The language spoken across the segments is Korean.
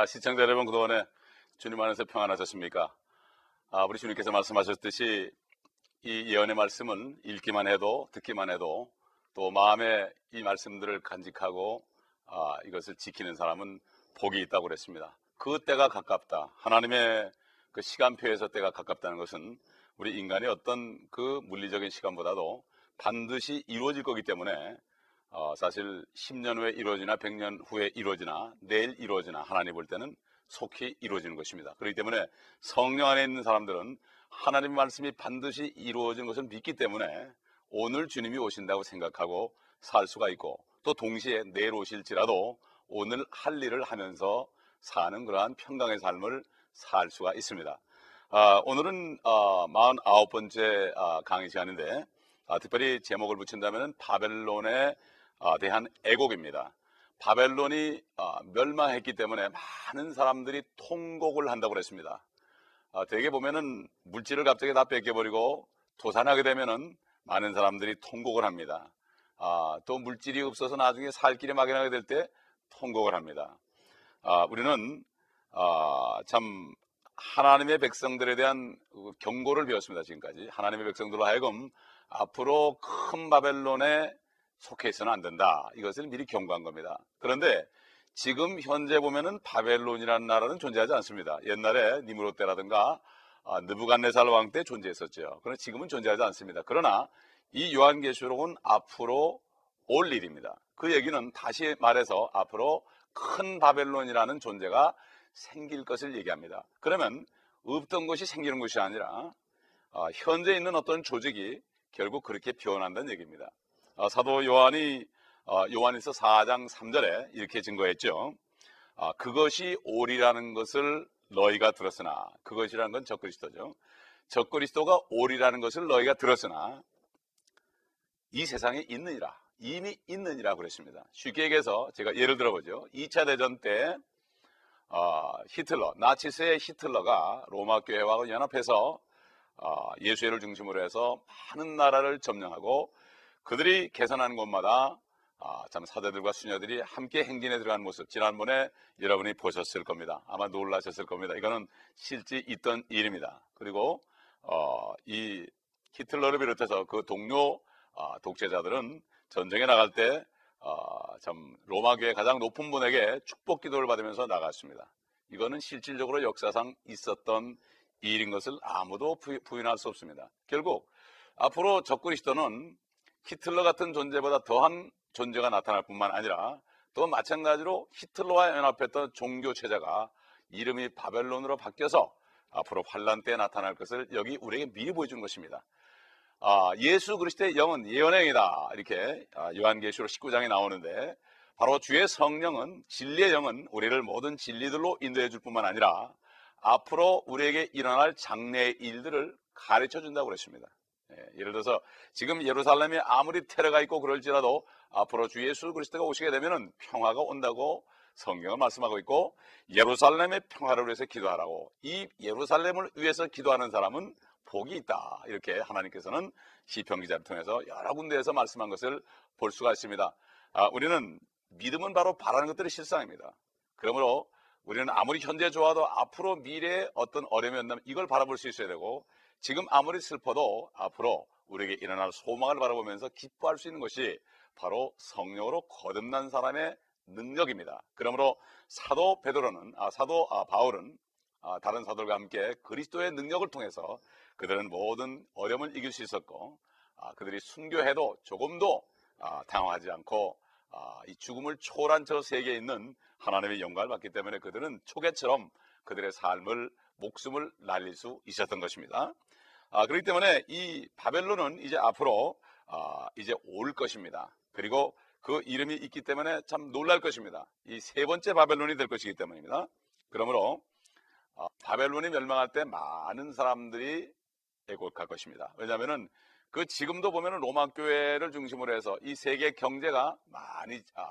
아, 시청자 여러분 그동안에 주님 안에서 평안하셨습니까? 아, 우리 주님께서 말씀하셨듯이 이 예언의 말씀은 읽기만 해도 듣기만 해도 또 마음에 이 말씀들을 간직하고 아, 이것을 지키는 사람은 복이 있다고 그랬습니다. 그 때가 가깝다. 하나님의 그 시간표에서 때가 가깝다는 것은 우리 인간의 어떤 그 물리적인 시간보다도 반드시 이루어질 거기 때문에 어, 사실 10년 후에 이루어지나 100년 후에 이루어지나 내일 이루어지나 하나님 볼 때는 속히 이루어지는 것입니다. 그렇기 때문에 성령 안에 있는 사람들은 하나님의 말씀이 반드시 이루어지는 것을 믿기 때문에 오늘 주님이 오신다고 생각하고 살 수가 있고 또 동시에 내일 오실지라도 오늘 할 일을 하면서 사는 그러한 평강의 삶을 살 수가 있습니다. 아, 오늘은 아, 49번째 아, 강의 시간인데 아, 특별히 제목을 붙인다면 바벨론에 아, 대한 애곡입니다. 바벨론이 아, 멸망했기 때문에 많은 사람들이 통곡을 한다고 그랬습니다. 아, 대개 보면은 물질을 갑자기 다 뺏겨버리고 도산하게 되면은 많은 사람들이 통곡을 합니다. 또 물질이 없어서 나중에 살 길이 막연하게 될 때 통곡을 합니다. 우리는 참 하나님의 백성들에 대한 그 경고를 배웠습니다. 지금까지 하나님의 백성들로 하여금 앞으로 큰 바벨론에 속해 있어는 안 된다. 이것을 미리 경고한 겁니다. 그런데 지금 현재 보면은 바벨론이라는 나라는 존재하지 않습니다. 옛날에 니무롯 때라든가 아, 느부갓네살 왕 때 존재했었죠. 그러나 지금은 존재하지 않습니다. 그러나 이 요한계시록은 앞으로 올 일입니다. 그 얘기는 다시 말해서 앞으로 큰 바벨론이라는 존재가 생길 것을 얘기합니다. 그러면 없던 것이 생기는 것이 아니라 어, 현재 있는 어떤 조직이 결국 그렇게 변한다는 얘기입니다. 어, 사도 요한이 어, 요한에서 4장 3절에 이렇게 증거했죠. 어, 그것이 오리라는 것을 너희가 들었으나 그것이라는 건 적그리스도죠. 적그리스도가 오리라는 것을 너희가 들었으나 이 세상에 있느니라 이미 있느니라 그랬습니다. 쉽게 얘기해서 제가 예를 들어보죠. 2차 대전 때 어, 히틀러 나치스의 히틀러가 로마 교회와 연합해서 어, 예수회를 중심으로 해서 많은 나라를 점령하고 그들이 개선하는 곳마다 아, 참 사대들과 수녀들이 함께 행진에 들어가는 모습 지난번에 여러분이 보셨을 겁니다. 아마 놀라셨을 겁니다. 이거는 실제 있던 일입니다. 그리고 어, 이 히틀러를 비롯해서 그 동료 어, 독재자들은 전쟁에 나갈 때참 어, 로마 교회 가장 높은 분에게 축복 기도를 받으면서 나갔습니다. 이거는 실질적으로 역사상 있었던 일인 것을 아무도 부인할 수 없습니다. 결국 앞으로 적그리스도는 히틀러 같은 존재보다 더한 존재가 나타날 뿐만 아니라 또 마찬가지로 히틀러와 연합했던 종교 체제가 이름이 바벨론으로 바뀌어서 앞으로 환란 때 나타날 것을 여기 우리에게 미리 보여준 것입니다. 아, 예수 그리스도의 영은 예언의 영이다 이렇게 아, 요한계시록 19장에 나오는데 바로 주의 성령은 진리의 영은 우리를 모든 진리들로 인도해 줄 뿐만 아니라 앞으로 우리에게 일어날 장래의 일들을 가르쳐 준다고 그랬습니다. 예, 예를 들어서 지금 예루살렘에 아무리 테러가 있고 그럴지라도 앞으로 주 예수 그리스도가 오시게 되면 평화가 온다고 성경을 말씀하고 있고 예루살렘의 평화를 위해서 기도하라고 이 예루살렘을 위해서 기도하는 사람은 복이 있다 이렇게 하나님께서는 시편 기자를 통해서 여러 군데에서 말씀한 것을 볼 수가 있습니다. 아, 우리는 믿음은 바로 바라는 것들이 실상입니다. 그러므로 우리는 아무리 현재 좋아도 앞으로 미래에 어떤 어려움이 온다면 이걸 바라볼 수 있어야 되고 지금 아무리 슬퍼도 앞으로 우리에게 일어날 소망을 바라보면서 기뻐할 수 있는 것이 바로 성령으로 거듭난 사람의 능력입니다. 그러므로 사도 베드로는 아, 사도 아, 바울은 아, 다른 사도들과 함께 그리스도의 능력을 통해서 그들은 모든 어려움을 이길 수 있었고 아, 그들이 순교해도 조금도 아, 당황하지 않고 아, 이 죽음을 초월한 저 세계에 있는 하나님의 영광을 받기 때문에 그들은 초계처럼 그들의 삶을 목숨을 날릴 수 있었던 것입니다. 아, 그렇기 때문에 이 바벨론은 이제 앞으로 아, 이제 올 것입니다. 그리고 그 이름이 있기 때문에 참 놀랄 것입니다. 이 세 번째 바벨론이 될 것이기 때문입니다. 그러므로 아, 바벨론이 멸망할 때 많은 사람들이 애곡할 것입니다. 왜냐하면은 그 지금도 보면은 로마 교회를 중심으로 해서 이 세계 경제가 많이 아,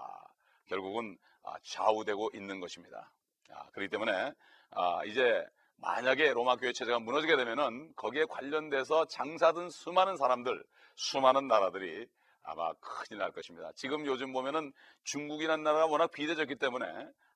결국은 아, 좌우되고 있는 것입니다. 아, 그렇기 때문에 아, 이제 만약에 로마 교회 체제가 무너지게 되면은 거기에 관련돼서 장사든 수많은 사람들, 수많은 나라들이 아마 큰일 날 것입니다. 지금 요즘 보면은 중국이라는 나라가 워낙 비대졌기 때문에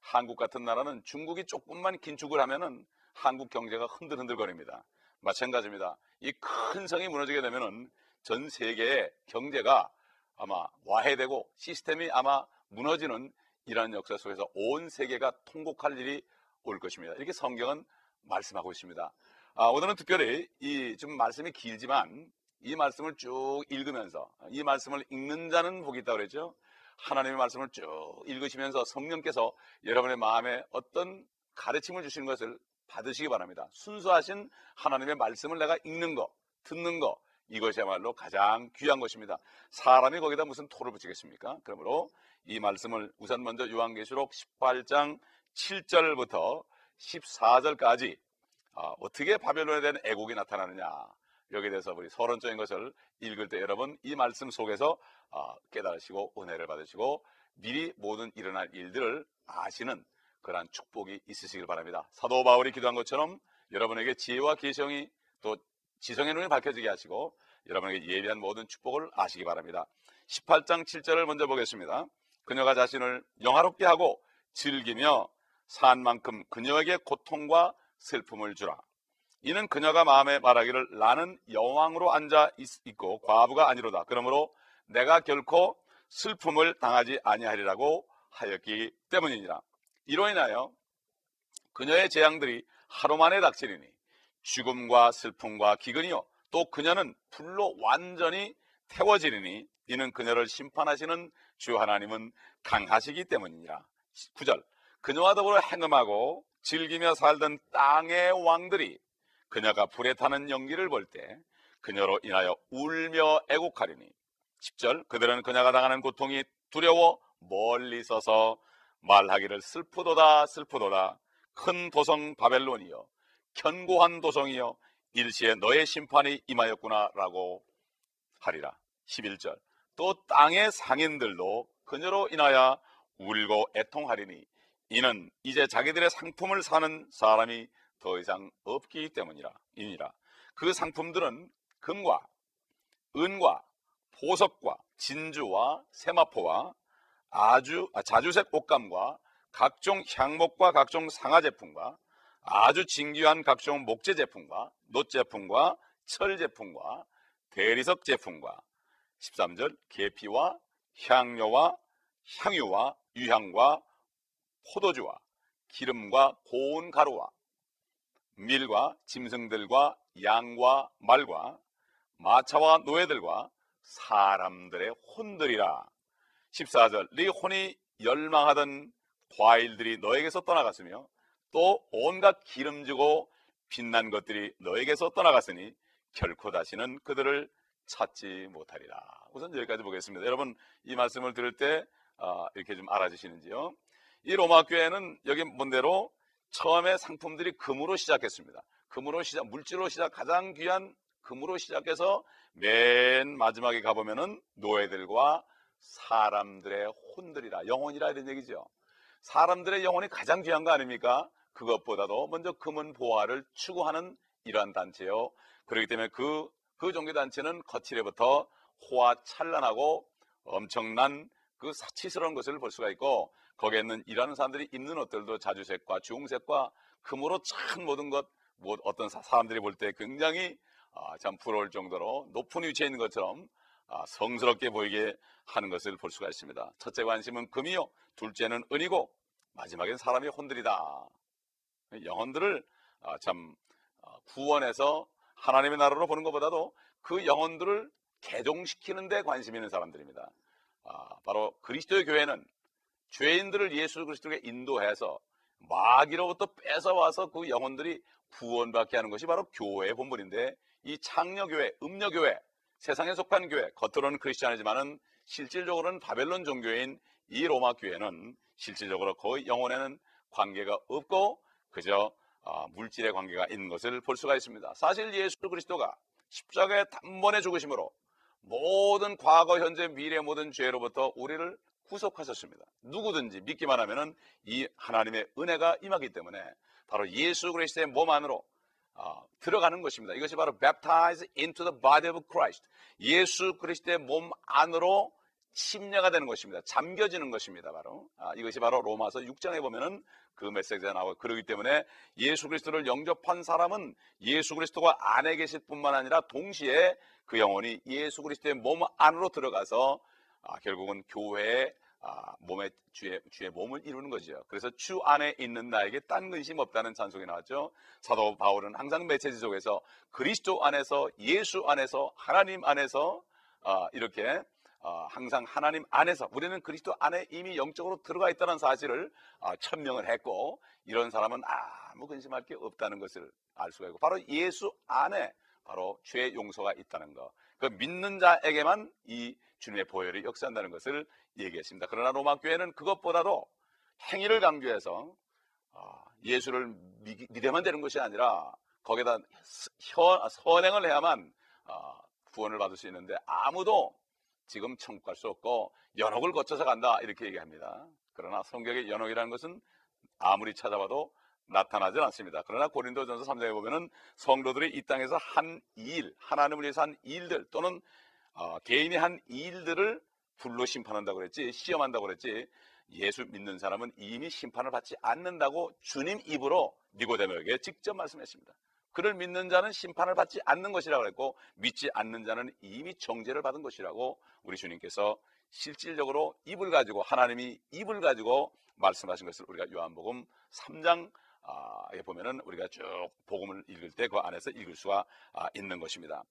한국 같은 나라는 중국이 조금만 긴축을 하면은 한국 경제가 흔들흔들거립니다. 마찬가지입니다. 이 큰 성이 무너지게 되면은 전 세계의 경제가 아마 와해되고 시스템이 아마 무너지는 이러한 역사 속에서 온 세계가 통곡할 일이 올 것입니다. 이렇게 성경은 말씀하고 있습니다. 아, 오늘은 특별히 이좀 말씀이 길지만 이 말씀을 쭉 읽으면서 이 말씀을 읽는 자는 복이 있다고 그랬죠. 하나님의 말씀을 쭉 읽으시면서 성령께서 여러분의 마음에 어떤 가르침을 주시는 것을 받으시기 바랍니다. 순수하신 하나님의 말씀을 내가 읽는 거, 듣는 거, 이것이야말로 가장 귀한 것입니다. 사람이 거기다 무슨 토를 붙이겠습니까? 그러므로 이 말씀을 우선 먼저 요한계시록 18장 7절부터 14절까지 어, 어떻게 바벨론에 대한 애국이 나타나느냐 여기에 대해서 우리 서론적인 것을 읽을 때 여러분 이 말씀 속에서 어, 깨달으시고 은혜를 받으시고 미리 모든 일어날 일들을 아시는 그러한 축복이 있으시길 바랍니다. 사도 바울이 기도한 것처럼 여러분에게 지혜와 계성이 또 지성의 눈이 밝혀지게 하시고 여러분에게 예비한 모든 축복을 아시기 바랍니다. 18장 7절을 먼저 보겠습니다. 그녀가 자신을 영화롭게 하고 즐기며 산 만큼 그녀에게 고통과 슬픔을 주라. 이는 그녀가 마음에 말하기를 나는 여왕으로 앉아 있고 과부가 아니로다. 그러므로 내가 결코 슬픔을 당하지 아니하리라고 하였기 때문이니라. 이로 인하여 그녀의 재앙들이 하루 만에 닥치리니 죽음과 슬픔과 기근이요 또 그녀는 불로 완전히 태워지리니 이는 그녀를 심판하시는 주 하나님은 강하시기 때문이니라. 9절 그녀와 더불어 행음하고 즐기며 살던 땅의 왕들이 그녀가 불에 타는 연기를 볼 때 그녀로 인하여 울며 애곡하리니 10절 그들은 그녀가 당하는 고통이 두려워 멀리 서서 말하기를 슬프도다 슬프도다. 큰 도성 바벨론이여 견고한 도성이여 일시에 너의 심판이 임하였구나라고 하리라. 11절. 또 땅의 상인들도 그녀로 인하여 울고 애통하리니 이는 이제 자기들의 상품을 사는 사람이 더 이상 없기 때문이라 이니라. 그 상품들은 금과 은과 보석과 진주와 세마포와 아주 아, 자주색 옷감과 각종 향목과 각종 상하 제품과 아주 진귀한 각종 목재 제품과 노 제품과 철 제품과 대리석 제품과 13절 계피와 향료와 향유와 유향과 포도주와 기름과 고운 가루와 밀과 짐승들과 양과 말과 마차와 노예들과 사람들의 혼들이라 14절 네 혼이 열망하던 과일들이 너에게서 떠나갔으며 또 온갖 기름지고 빛난 것들이 너에게서 떠나갔으니 결코 다시는 그들을 찾지 못하리라. 우선 여기까지 보겠습니다. 여러분 이 말씀을 들을 때 어, 이렇게 좀 알아주시는지요. 이 로마 교회는 여기 본대로 처음에 상품들이 금으로 시작했습니다. 금으로 시작, 물질로 시작, 가장 귀한 금으로 시작해서 맨 마지막에 가보면은 노예들과 사람들의 혼들이라, 영혼이라 이런 얘기죠. 사람들의 영혼이 가장 귀한 거 아닙니까? 그것보다도 먼저 금은 보화를 추구하는 이러한 단체요. 그렇기 때문에 그, 그 종교단체는 거칠에부터 호화 찬란하고 엄청난 그 사치스러운 것을 볼 수가 있고 거기에 있는 일하는 사람들이 입는 옷들도 자주색과 주홍색과 금으로 참 모든 것뭐 어떤 사람들이 볼 때 굉장히 아, 참 부러울 정도로 높은 위치에 있는 것처럼 아, 성스럽게 보이게 하는 것을 볼 수가 있습니다. 첫째 관심은 금이요, 둘째는 은이고 마지막엔 사람의 혼들이다. 영혼들을 아, 참 구원해서 하나님의 나라로 보는 것보다도 그 영혼들을 개종시키는 데 관심 있는 사람들입니다. 바로 그리스도의 교회는 죄인들을 예수 그리스도에게 인도해서 마귀로부터 뺏어와서 그 영혼들이 구원받게 하는 것이 바로 교회의 본분인데 이 창녀교회, 음녀교회, 세상에 속한 교회, 겉으로는 크리스천이지만은 실질적으로는 바벨론 종교인 이 로마 교회는 실질적으로 거의 영혼에는 관계가 없고 그저 어, 물질의 관계가 있는 것을 볼 수가 있습니다. 사실 예수 그리스도가 십자가의 단번에 죽으심으로 모든 과거, 현재, 미래 모든 죄로부터 우리를 구속하셨습니다. 누구든지 믿기만 하면은 이 하나님의 은혜가 임하기 때문에 바로 예수 그리스도의 몸 안으로 어, 들어가는 것입니다. 이것이 바로 baptized into the body of Christ. 예수 그리스도의 몸 안으로 침례가 되는 것입니다. 잠겨지는 것입니다. 바로 아, 이것이 바로 로마서 6장에 보면은 그 메시지가 나오고 그러기 때문에 예수 그리스도를 영접한 사람은 예수 그리스도가 안에 계실 뿐만 아니라 동시에 그 영혼이 예수 그리스도의 몸 안으로 들어가서 아, 결국은 교회의 아, 몸의 주의, 주의 몸을 이루는 거죠. 그래서 주 안에 있는 나에게 딴 근심 없다는 찬송이 나왔죠. 사도 바울은 항상 메시지 속에서 그리스도 안에서 예수 안에서 하나님 안에서 아, 이렇게 어, 항상 하나님 안에서 우리는 그리스도 안에 이미 영적으로 들어가 있다는 사실을 어, 천명을 했고 이런 사람은 아무 근심할 게 없다는 것을 알 수가 있고 바로 예수 안에 바로 죄 용서가 있다는 것. 그 믿는 자에게만 이 주님의 보혈이 역사한다는 것을 얘기했습니다. 그러나 로마 교회는 그것보다도 행위를 강조해서 어, 예수를 믿으면 되는 것이 아니라 거기다 선행을 해야만 어, 구원을 받을 수 있는데 아무도 지금 천국 갈 수 없고 연옥을 거쳐서 간다 이렇게 얘기합니다. 그러나 성경의 연옥이라는 것은 아무리 찾아봐도 나타나지 않습니다. 그러나 고린도전서 3장에 보면은 성도들이 이 땅에서 한 일, 하나님을 위해서 한 일들 또는 어, 개인이 한 일들을 불로 심판한다고 그랬지 시험한다고 그랬지 예수 믿는 사람은 이미 심판을 받지 않는다고 주님 입으로 니고데모에게 직접 말씀했습니다. 그를 믿는 자는 심판을 받지 않는 것이라고 했고 믿지 않는 자는 이미 정죄를 받은 것이라고 우리 주님께서 실질적으로 입을 가지고 하나님이 입을 가지고 말씀하신 것을 우리가 요한복음 3장 에 보면은 우리가 쭉 복음을 읽을 때 그 안에서 읽을 수가 아, 있는 것입니다.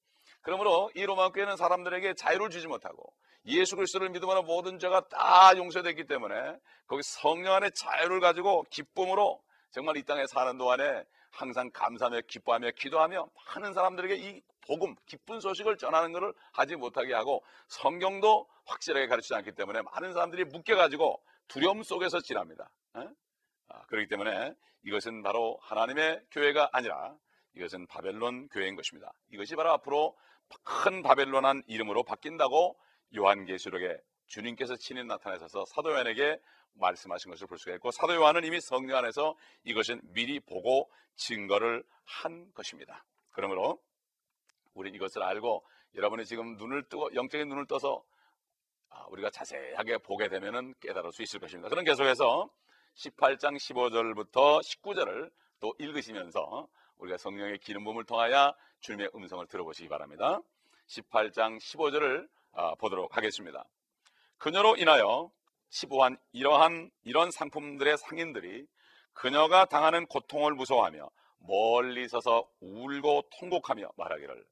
그러므로 이 로마 교회는 사람들에게 자유를 주지 못하고 예수 그리스도를 믿음으로 모든 죄가 다 용서됐기 때문에 거기 성령 안에 자유를 가지고 기쁨으로 정말 이 땅에 사는 동안에 항상 감사하며 기뻐하며 기도하며 많은 사람들에게 이 복음, 기쁜 소식을 전하는 것을 하지 못하게 하고 성경도 확실하게 가르치지 않기 때문에 많은 사람들이 묶여가지고 두려움 속에서 지납니다. 아, 그렇기 때문에 이것은 바로 하나님의 교회가 아니라 이것은 바벨론 교회인 것입니다. 이것이 바로 앞으로 큰 바벨론한 이름으로 바뀐다고 요한계시록에 주님께서 친히 나타나셔서 사도 요한에게 말씀하신 것을 볼 수가 있고 사도 요한은 이미 성령 안에서 이것은 미리 보고 증거를 한 것입니다. 그러므로 우리 이것을 알고 여러분이 지금 눈을 뜨고 영적인 눈을 떠서 아, 우리가 자세하게 보게 되면 깨달을 수 있을 것입니다. 그럼 계속해서 18장 15절부터 19절을 또 읽으시면서 우리가 성령의 기름 부음을 통하여 주님의 음성을 들어보시기 바랍니다. 18장 15절을 아, 보도록 하겠습니다. 그녀로 인하여 치부한 이러한 이런 상품들의 상인들이 그녀가 당하는 고통을 무서워하며 멀리 서서 울고 통곡하며 말하기를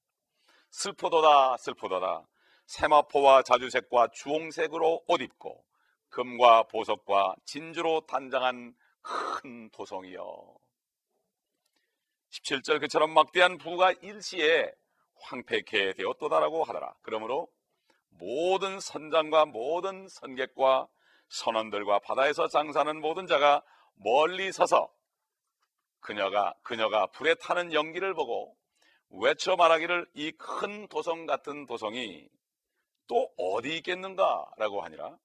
슬프도다 슬프도다 세마포와 자주색과 주홍색으로 옷 입고 금과 보석과 진주로 단장한 큰 도성이여 17절 그처럼 막대한 부가 일시에 황폐케 되었도다라고 하더라 그러므로 모든 선장과 모든 선객과 선원들과 바다에서 장사하는 모든 자가 멀리 서서 그녀가 그녀가 불에 타는 연기를 보고 외쳐 말하기를 이 큰 도성 같은 도성이 또 어디 있겠는가라고 하니라.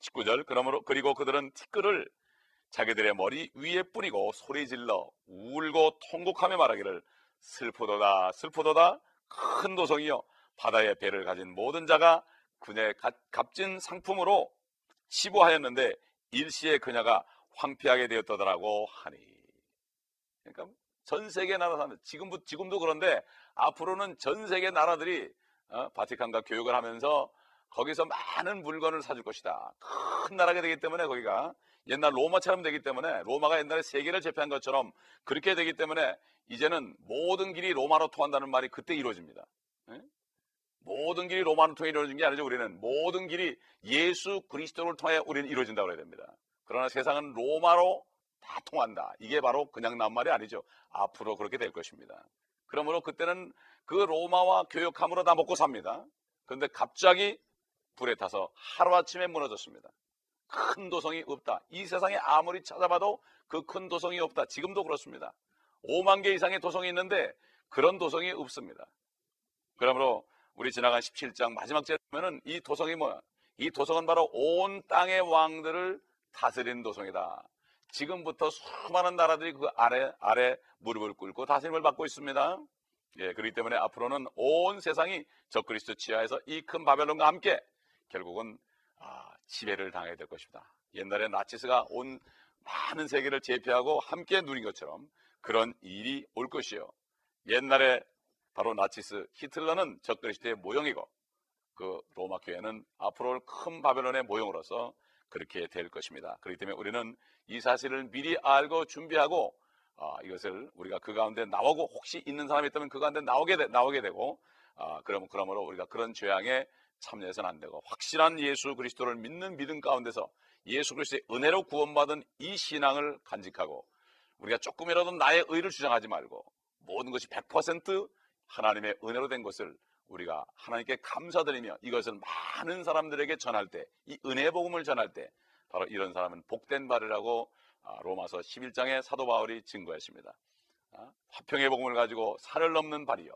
19절 그러므로 그리고 그들은 티끌을 자기들의 머리 위에 뿌리고 소리질러 울고 통곡하며 말하기를 슬프도다 슬프도다 큰 도성이여 바다의 배를 가진 모든 자가 그녀의 값진 상품으로 치부하였는데 일시에 그녀가 황폐하게 되었더라고 하니. 그러니까 전 세계 나라 사람 지금도 지금도 그런데 앞으로는 전 세계 나라들이 어, 바티칸과 교육을 하면서 거기서 많은 물건을 사줄 것이다. 큰 나라가 되기 때문에 거기가 옛날 로마처럼 되기 때문에 로마가 옛날에 세계를 제패한 것처럼 그렇게 되기 때문에 이제는 모든 길이 로마로 통한다는 말이 그때 이루어집니다. 네? 모든 길이 로마로 통해 이루어진 게 아니죠. 우리는 모든 길이 예수 그리스도를 통해 우리는 이루어진다고 해야 됩니다. 그러나 세상은 로마로 다 통한다. 이게 바로 그냥 난 말이 아니죠. 앞으로 그렇게 될 것입니다. 그러므로 그때는 그 로마와 교역함으로 다 먹고 삽니다. 그런데 갑자기 불에 타서 하루아침에 무너졌습니다. 큰 도성이 없다. 이 세상에 아무리 찾아봐도 그 큰 도성이 없다. 지금도 그렇습니다. 5만 개 이상의 도성이 있는데 그런 도성이 없습니다. 그러므로 우리 지나간 17장 마지막 절에 보면은 이 도성이 뭐야? 이 도성은 바로 온 땅의 왕들을 다스리는 도성이다. 지금부터 수많은 나라들이 그 아래 아래 무릎을 꿇고 다스림을 받고 있습니다. 예, 그렇기 때문에 앞으로는 온 세상이 적그리스도 치하에서 이 큰 바벨론과 함께 결국은 아, 지배를 당하게 될 것입니다. 옛날에 나치스가 온 많은 세계를 제패하고 함께 누린 것처럼 그런 일이 올 것이요. 옛날에 바로 나치스 히틀러는 적그리스도의 모형이고 그 로마 교회는 앞으로 큰 바벨론의 모형으로서 그렇게 될 것입니다. 그렇기 때문에 우리는 이 사실을 미리 알고 준비하고 아, 이것을 우리가 그 가운데 나오고 혹시 있는 사람이 있다면 그 가운데 나오게 되, 나오게 되고 아, 그럼 그러므로 우리가 그런 죄악에 참여해서는 안 되고 확실한 예수 그리스도를 믿는 믿음 가운데서 예수 그리스도의 은혜로 구원받은 이 신앙을 간직하고 우리가 조금이라도 나의 의를 주장하지 말고 모든 것이 100% 하나님의 은혜로 된 것을 우리가 하나님께 감사드리며 이것을 많은 사람들에게 전할 때 이 은혜 복음을 전할 때 바로 이런 사람은 복된 발이라고 아, 로마서 11장에 사도 바울이 증거했습니다. 아, 화평의 복음을 가지고 산을 넘는 발이요.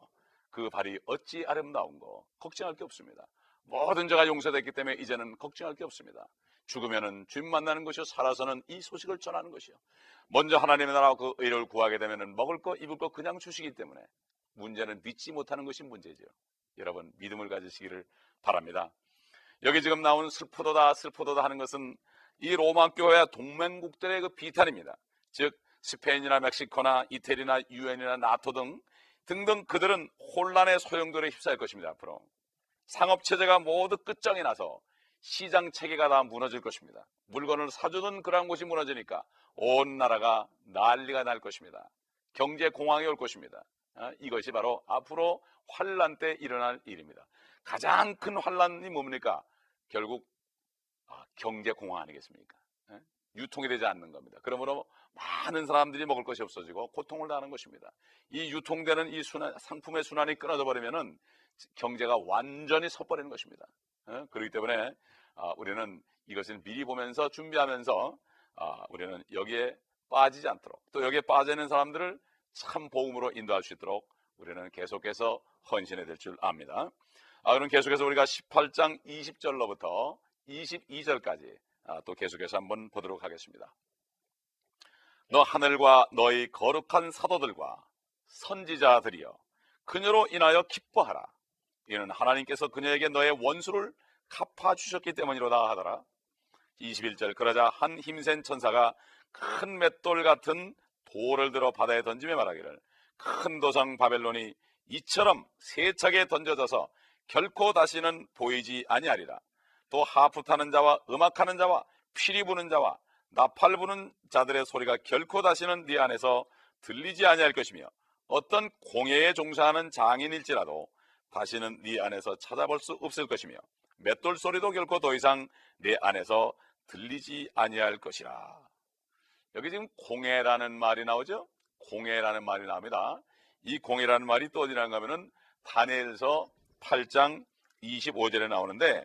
그 발이 어찌 아름다운거 걱정할 게 없습니다. 모든 죄가 용서됐기 때문에 이제는 걱정할 게 없습니다. 죽으면은 주님 만나는 것이요 살아서는 이 소식을 전하는 것이요. 먼저 하나님의 나라와 그 의를 구하게 되면은 먹을 거 입을 거 그냥 주시기 때문에 문제는 믿지 못하는 것이 문제죠. 여러분 믿음을 가지시기를 바랍니다. 여기 지금 나온 슬프도다 슬프도다 하는 것은 이 로마 교회와 동맹국들의 그 비탄입니다. 즉 스페인이나 멕시코나 이태리나 유엔이나 나토 등 등등 그들은 혼란의 소용돌이에 휩싸일 것입니다. 앞으로 상업 체제가 모두 끝장이 나서 시장 체계가 다 무너질 것입니다. 물건을 사주던 그러한 곳이 무너지니까 온 나라가 난리가 날 것입니다. 경제 공황이 올 것입니다. 어, 이것이 바로 앞으로 환란 때 일어날 일입니다. 가장 큰 환란이 뭡니까? 결국 아, 경제 공황 아니겠습니까? 예? 유통이 되지 않는 겁니다. 그러므로 많은 사람들이 먹을 것이 없어지고 고통을 당하는 것입니다. 이 유통되는 이 순환, 상품의 순환이 끊어져 버리면은 경제가 완전히 섰버리는 것입니다. 예? 그렇기 때문에 아, 우리는 이것을 미리 보면서 준비하면서 아, 우리는 여기에 빠지지 않도록 또 여기에 빠져 있는 사람들을 참 복음으로 인도할 수 있도록 우리는 계속해서 헌신해야 될줄 압니다. 아, 그럼 계속해서 우리가 18장 20절로부터 22절까지 아, 또 계속해서 한번 보도록 하겠습니다. 너 하늘과 너희 거룩한 사도들과 선지자들이여 그녀로 인하여 기뻐하라. 이는 하나님께서 그녀에게 너의 원수를 갚아 주셨기 때문이로다 하더라. 21절 그러자 한 힘센 천사가 큰 맷돌 같은 돌을 들어 바다에 던지며 말하기를 큰 도성 바벨론이 이처럼 세차게 던져져서 결코 다시는 보이지 아니하리라. 또 하프 타는 자와 음악하는 자와 피리 부는 자와 나팔 부는 자들의 소리가 결코 다시는 네 안에서 들리지 아니할 것이며 어떤 공예에 종사하는 장인일지라도 다시는 네 안에서 찾아볼 수 없을 것이며 맷돌 소리도 결코 더 이상 네 안에서 들리지 아니할 것이라. 여기 지금 공예라는 말이 나오죠? 공예라는 말이 나옵니다. 이 공예라는 말이 또 어디라는가 하면은 다니엘서 8장 25절에 나오는데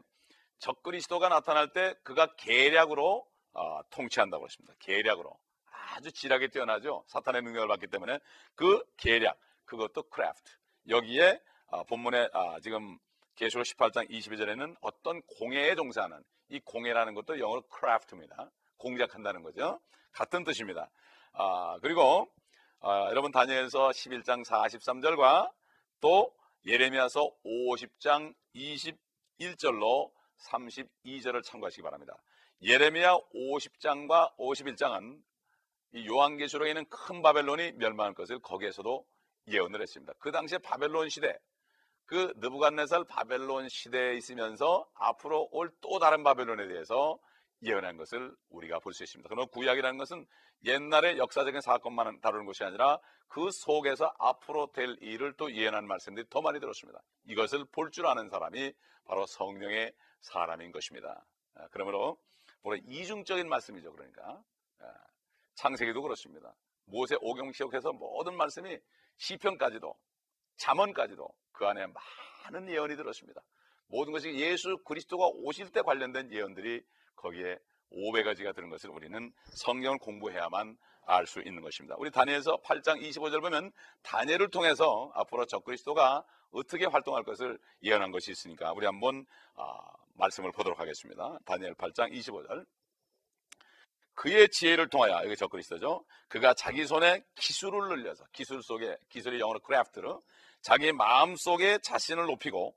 적그리스도가 나타날 때 그가 계략으로 어, 통치한다고 했습니다. 계략으로 아주 지략에 뛰어나죠. 사탄의 능력을 받기 때문에 그 계략 그것도 craft 여기에 어, 본문에 아, 지금 계시록 18장 22절에는 어떤 공예에 종사하는 이 공예라는 것도 영어로 craft입니다. 공작한다는 거죠. 같은 뜻입니다. 아, 그리고 아, 여러분 다니엘서 11장 43절과 또 예레미야서 50장 21절로 32절을 참고하시기 바랍니다. 예레미야 50장과 51장은 이 요한계시록에 있는 큰 바벨론이 멸망할 것을 거기에서도 예언을 했습니다. 그 당시에 바벨론 시대, 그 느부갓네살 바벨론 시대에 있으면서 앞으로 올 또 다른 바벨론에 대해서 예언한 것을 우리가 볼 수 있습니다. 그러나 구약이라는 것은 옛날의 역사적인 사건만 다루는 것이 아니라 그 속에서 앞으로 될 일을 또 예언한 말씀들이 더 많이 들었습니다. 이것을 볼 줄 아는 사람이 바로 성령의 사람인 것입니다. 아, 그러므로 뭐라 이중적인 말씀이죠. 그러니까 아, 창세기도 그렇습니다. 모세 오경 시역해서 모든 말씀이 시편까지도 잠언까지도 그 안에 많은 예언이 들었습니다. 모든 것이 예수 그리스도가 오실 때 관련된 예언들이 거기에 500가지가 드는 것을 우리는 성경을 공부해야만 알 수 있는 것입니다. 우리 다니엘서 8장 25절 보면 다니엘을 통해서 앞으로 적그리스도가 어떻게 활동할 것을 예언한 것이 있으니까 우리 한번 아, 말씀을 보도록 하겠습니다. 다니엘 8장 25절 그의 지혜를 통하여 이게 적그리스도죠. 그가 자기 손에 기술을 늘려서 기술 속에 기술이 영어로 craft로 자기 마음 속에 자신을 높이고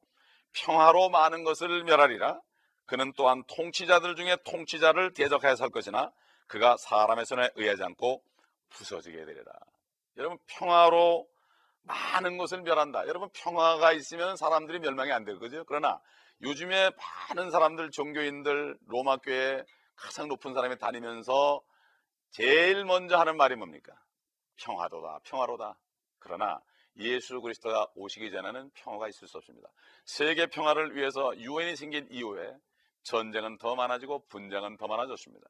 평화로 많은 것을 멸하리라. 그는 또한 통치자들 중에 통치자를 대적하여 살 것이나 그가 사람의 손에 의하지 않고 부서지게 되리라. 여러분 평화로 많은 것을 멸한다. 여러분 평화가 있으면 사람들이 멸망이 안 되는 거죠. 그러나 요즘에 많은 사람들 종교인들 로마 교회 가장 높은 사람이 다니면서 제일 먼저 하는 말이 뭡니까? 평화도다, 평화로다. 그러나 예수 그리스도가 오시기 전에는 평화가 있을 수 없습니다. 세계 평화를 위해서 유엔이 생긴 이후에 전쟁은 더 많아지고 분쟁은 더 많아졌습니다.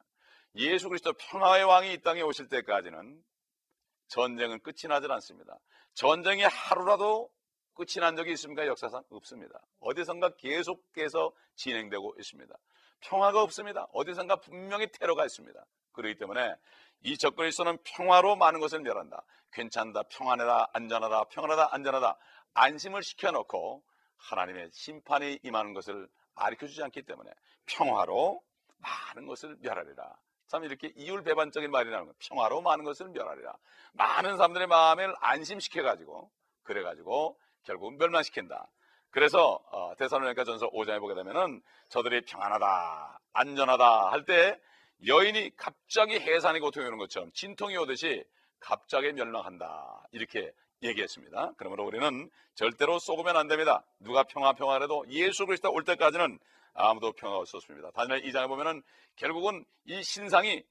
예수 그리스도 평화의 왕이 이 땅에 오실 때까지는 전쟁은 끝이 나질 않습니다. 전쟁이 하루라도 끝이 난 적이 있습니까? 역사상 없습니다. 어디선가 계속해서 진행되고 있습니다. 평화가 없습니다. 어디선가 분명히 테러가 있습니다. 그렇기 때문에 이 적그리스도는 평화로 많은 것을 멸한다. 괜찮다, 평안하다, 안전하다, 평안하다, 안전하다. 안심을 시켜놓고 하나님의 심판이 임하는 것을 가르쳐주지 않기 때문에 평화로 많은 것을 멸하리라. 참 이렇게 이율배반적인 말이 나오는 거예요. 평화로 많은 것을 멸하리라. 많은 사람들의 마음을 안심시켜가지고 그래가지고 결국 멸망시킨다. 그래서 어, 대사로니까 전서 5장에 보게 되면은 저들이 평안하다, 안전하다 할 때 여인이 갑자기 해산이 고통이 오는 것처럼 진통이 오듯이 갑자기 멸망한다. 이렇게 얘기했습니다. 그러므로 우리는 절대로 쏘으면 안 됩니다. 누가 평화 평화래도 예수 그리스도 올 때까지는 아무도 평화가 없었습니다. 다니엘 2장에 보면은 결국은 이 신상이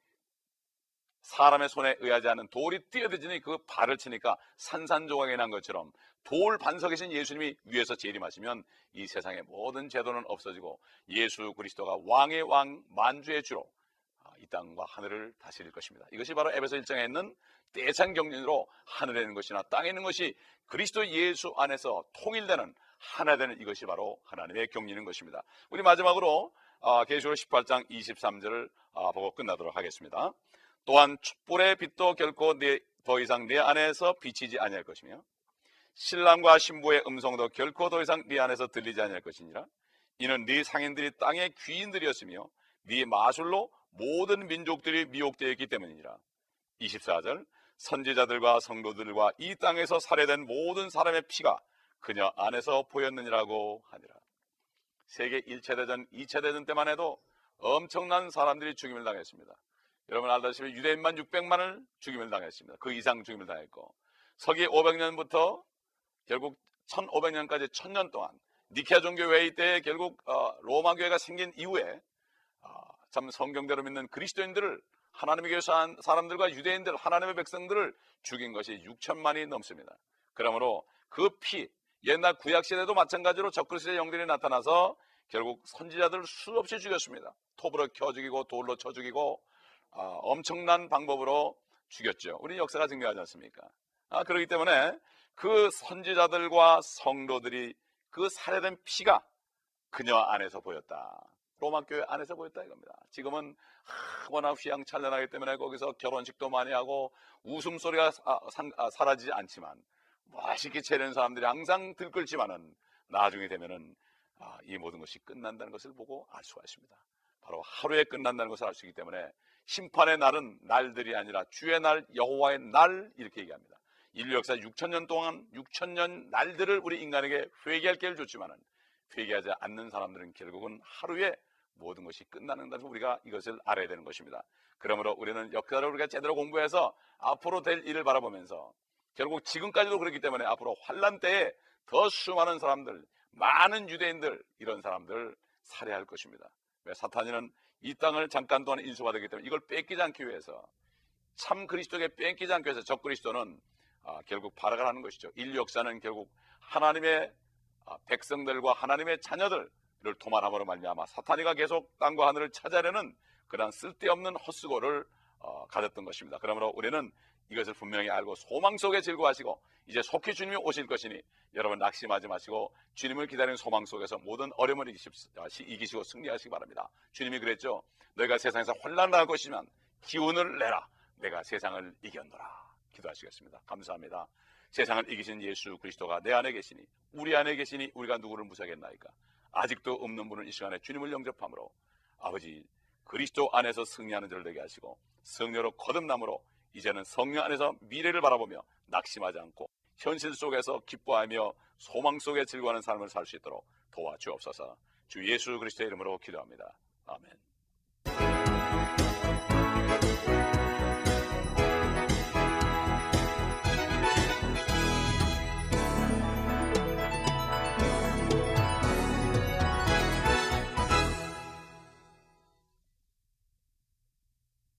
사람의 손에 의하지 않은 돌이 뛰어들지니 그 발을 치니까 산산조각이 난 것처럼 돌 반석이신 예수님이 위에서 재림하시면 이 세상의 모든 제도는 없어지고 예수 그리스도가 왕의 왕 만주의 주로 아, 이 땅과 하늘을 다스릴 것입니다. 이것이 바로 에베소 1장에 있는 대상 경륜으로 하늘에 있는 것이나 땅에 있는 것이 그리스도 예수 안에서 통일되는 하나 되는 이것이 바로 하나님의 경륜인 것입니다. 우리 마지막으로 아, 계시록 18장 23절을 아, 보고 끝나도록 하겠습니다. 또한 촛불의 빛도 결코 더 이상 내 안에서 비치지 아니할 것이며 신랑과 신부의 음성도 결코 더 이상 네 안에서 들리지 아니할 것이니라. 이는 네 상인들이 땅의 귀인들이었으며 네 마술로 모든 민족들이 미혹되어 있기 때문이니라. 24절 선지자들과 성도들과 이 땅에서 살해된 모든 사람의 피가 그녀 안에서 보였느니라고 하니라. 세계 1차 대전, 2차 대전 때만 해도 엄청난 사람들이 죽임을 당했습니다. 여러분 알다시피 유대인만 600만을 죽임을 당했습니다. 그 이상 죽임을 당했고 서기 500년부터 결국 1500년까지 1000년 동안 니케아 종교 회의 때 결국 어, 로마 교회가 생긴 이후에 어, 참 성경대로 믿는 그리스도인들을 하나님의 교회 사람들과 유대인들 하나님의 백성들을 죽인 것이 6천만이 넘습니다. 그러므로 그 피 옛날 구약 시대도 마찬가지로 적그리스도의 영들이 나타나서 결국 선지자들을 수없이 죽였습니다. 톱으로 켜 죽이고 돌로 쳐 죽이고 어, 엄청난 방법으로 죽였죠. 우리 역사가 증명하지 않습니까? 아, 그렇기 때문에 그 선지자들과 성도들이 그 살해된 피가 그녀 안에서 보였다. 로마 교회 안에서 보였다 이겁니다. 지금은 워낙 휘황찬란하기 때문에 거기서 결혼식도 많이 하고 웃음소리가 아, 아, 사라지지 않지만 멋있게 차리는 사람들이 항상 들끓지만은 나중에 되면은 아, 이 모든 것이 끝난다는 것을 보고 알 수가 있습니다. 바로 하루에 끝난다는 것을 알 수 있기 때문에 심판의 날은 날들이 아니라 주의 날 여호와의 날 이렇게 얘기합니다. 인류 역사 6천년 동안 6천년 날들을 우리 인간에게 회개할 기회를 줬지만은 회개하지 않는 사람들은 결국은 하루에 모든 것이 끝나는다는 우리가 이것을 알아야 되는 것입니다. 그러므로 우리는 역사를 우리가 제대로 공부해서 앞으로 될 일을 바라보면서 결국 지금까지도 그렇기 때문에 앞으로 환란 때에 더 수많은 사람들, 많은 유대인들 이런 사람들 살해할 것입니다. 왜 사탄이는 이 땅을 잠깐 동안 인수받았기 때문에 이걸 뺏기지 않기 위해서 참 그리스도에게 뺏기지 않기 위해서 적그리스도는 아, 결국 발악을 하는 것이죠. 인류 역사는 결국 하나님의 아, 백성들과 하나님의 자녀들을 도말함으로 말미암아 사탄이가 계속 땅과 하늘을 찾아내는 그런 쓸데없는 헛수고를 어, 가졌던 것입니다. 그러므로 우리는 이것을 분명히 알고 소망 속에 즐거워하시고 이제 속히 주님이 오실 것이니 여러분 낙심하지 마시고 주님을 기다리는 소망 속에서 모든 어려움을 이기시고 승리하시기 바랍니다. 주님이 그랬죠. 너희가 세상에서 혼란을 할 것이면 기운을 내라. 내가 세상을 이겼노라. 기도하시겠습니다. 감사합니다. 세상을 이기신 예수 그리스도가 내 안에 계시니 우리 안에 계시니 우리가 누구를 무사하겠나이까 아직도 없는 분은 이 시간에 주님을 영접함으로 아버지 그리스도 안에서 승리하는 자를 되게 하시고 성녀로 거듭남으로 이제는 성령 안에서 미래를 바라보며 낙심하지 않고 현실 속에서 기뻐하며 소망 속에 즐거워하는 삶을 살 수 있도록 도와주옵소서. 주 예수 그리스도의 이름으로 기도합니다. 아멘.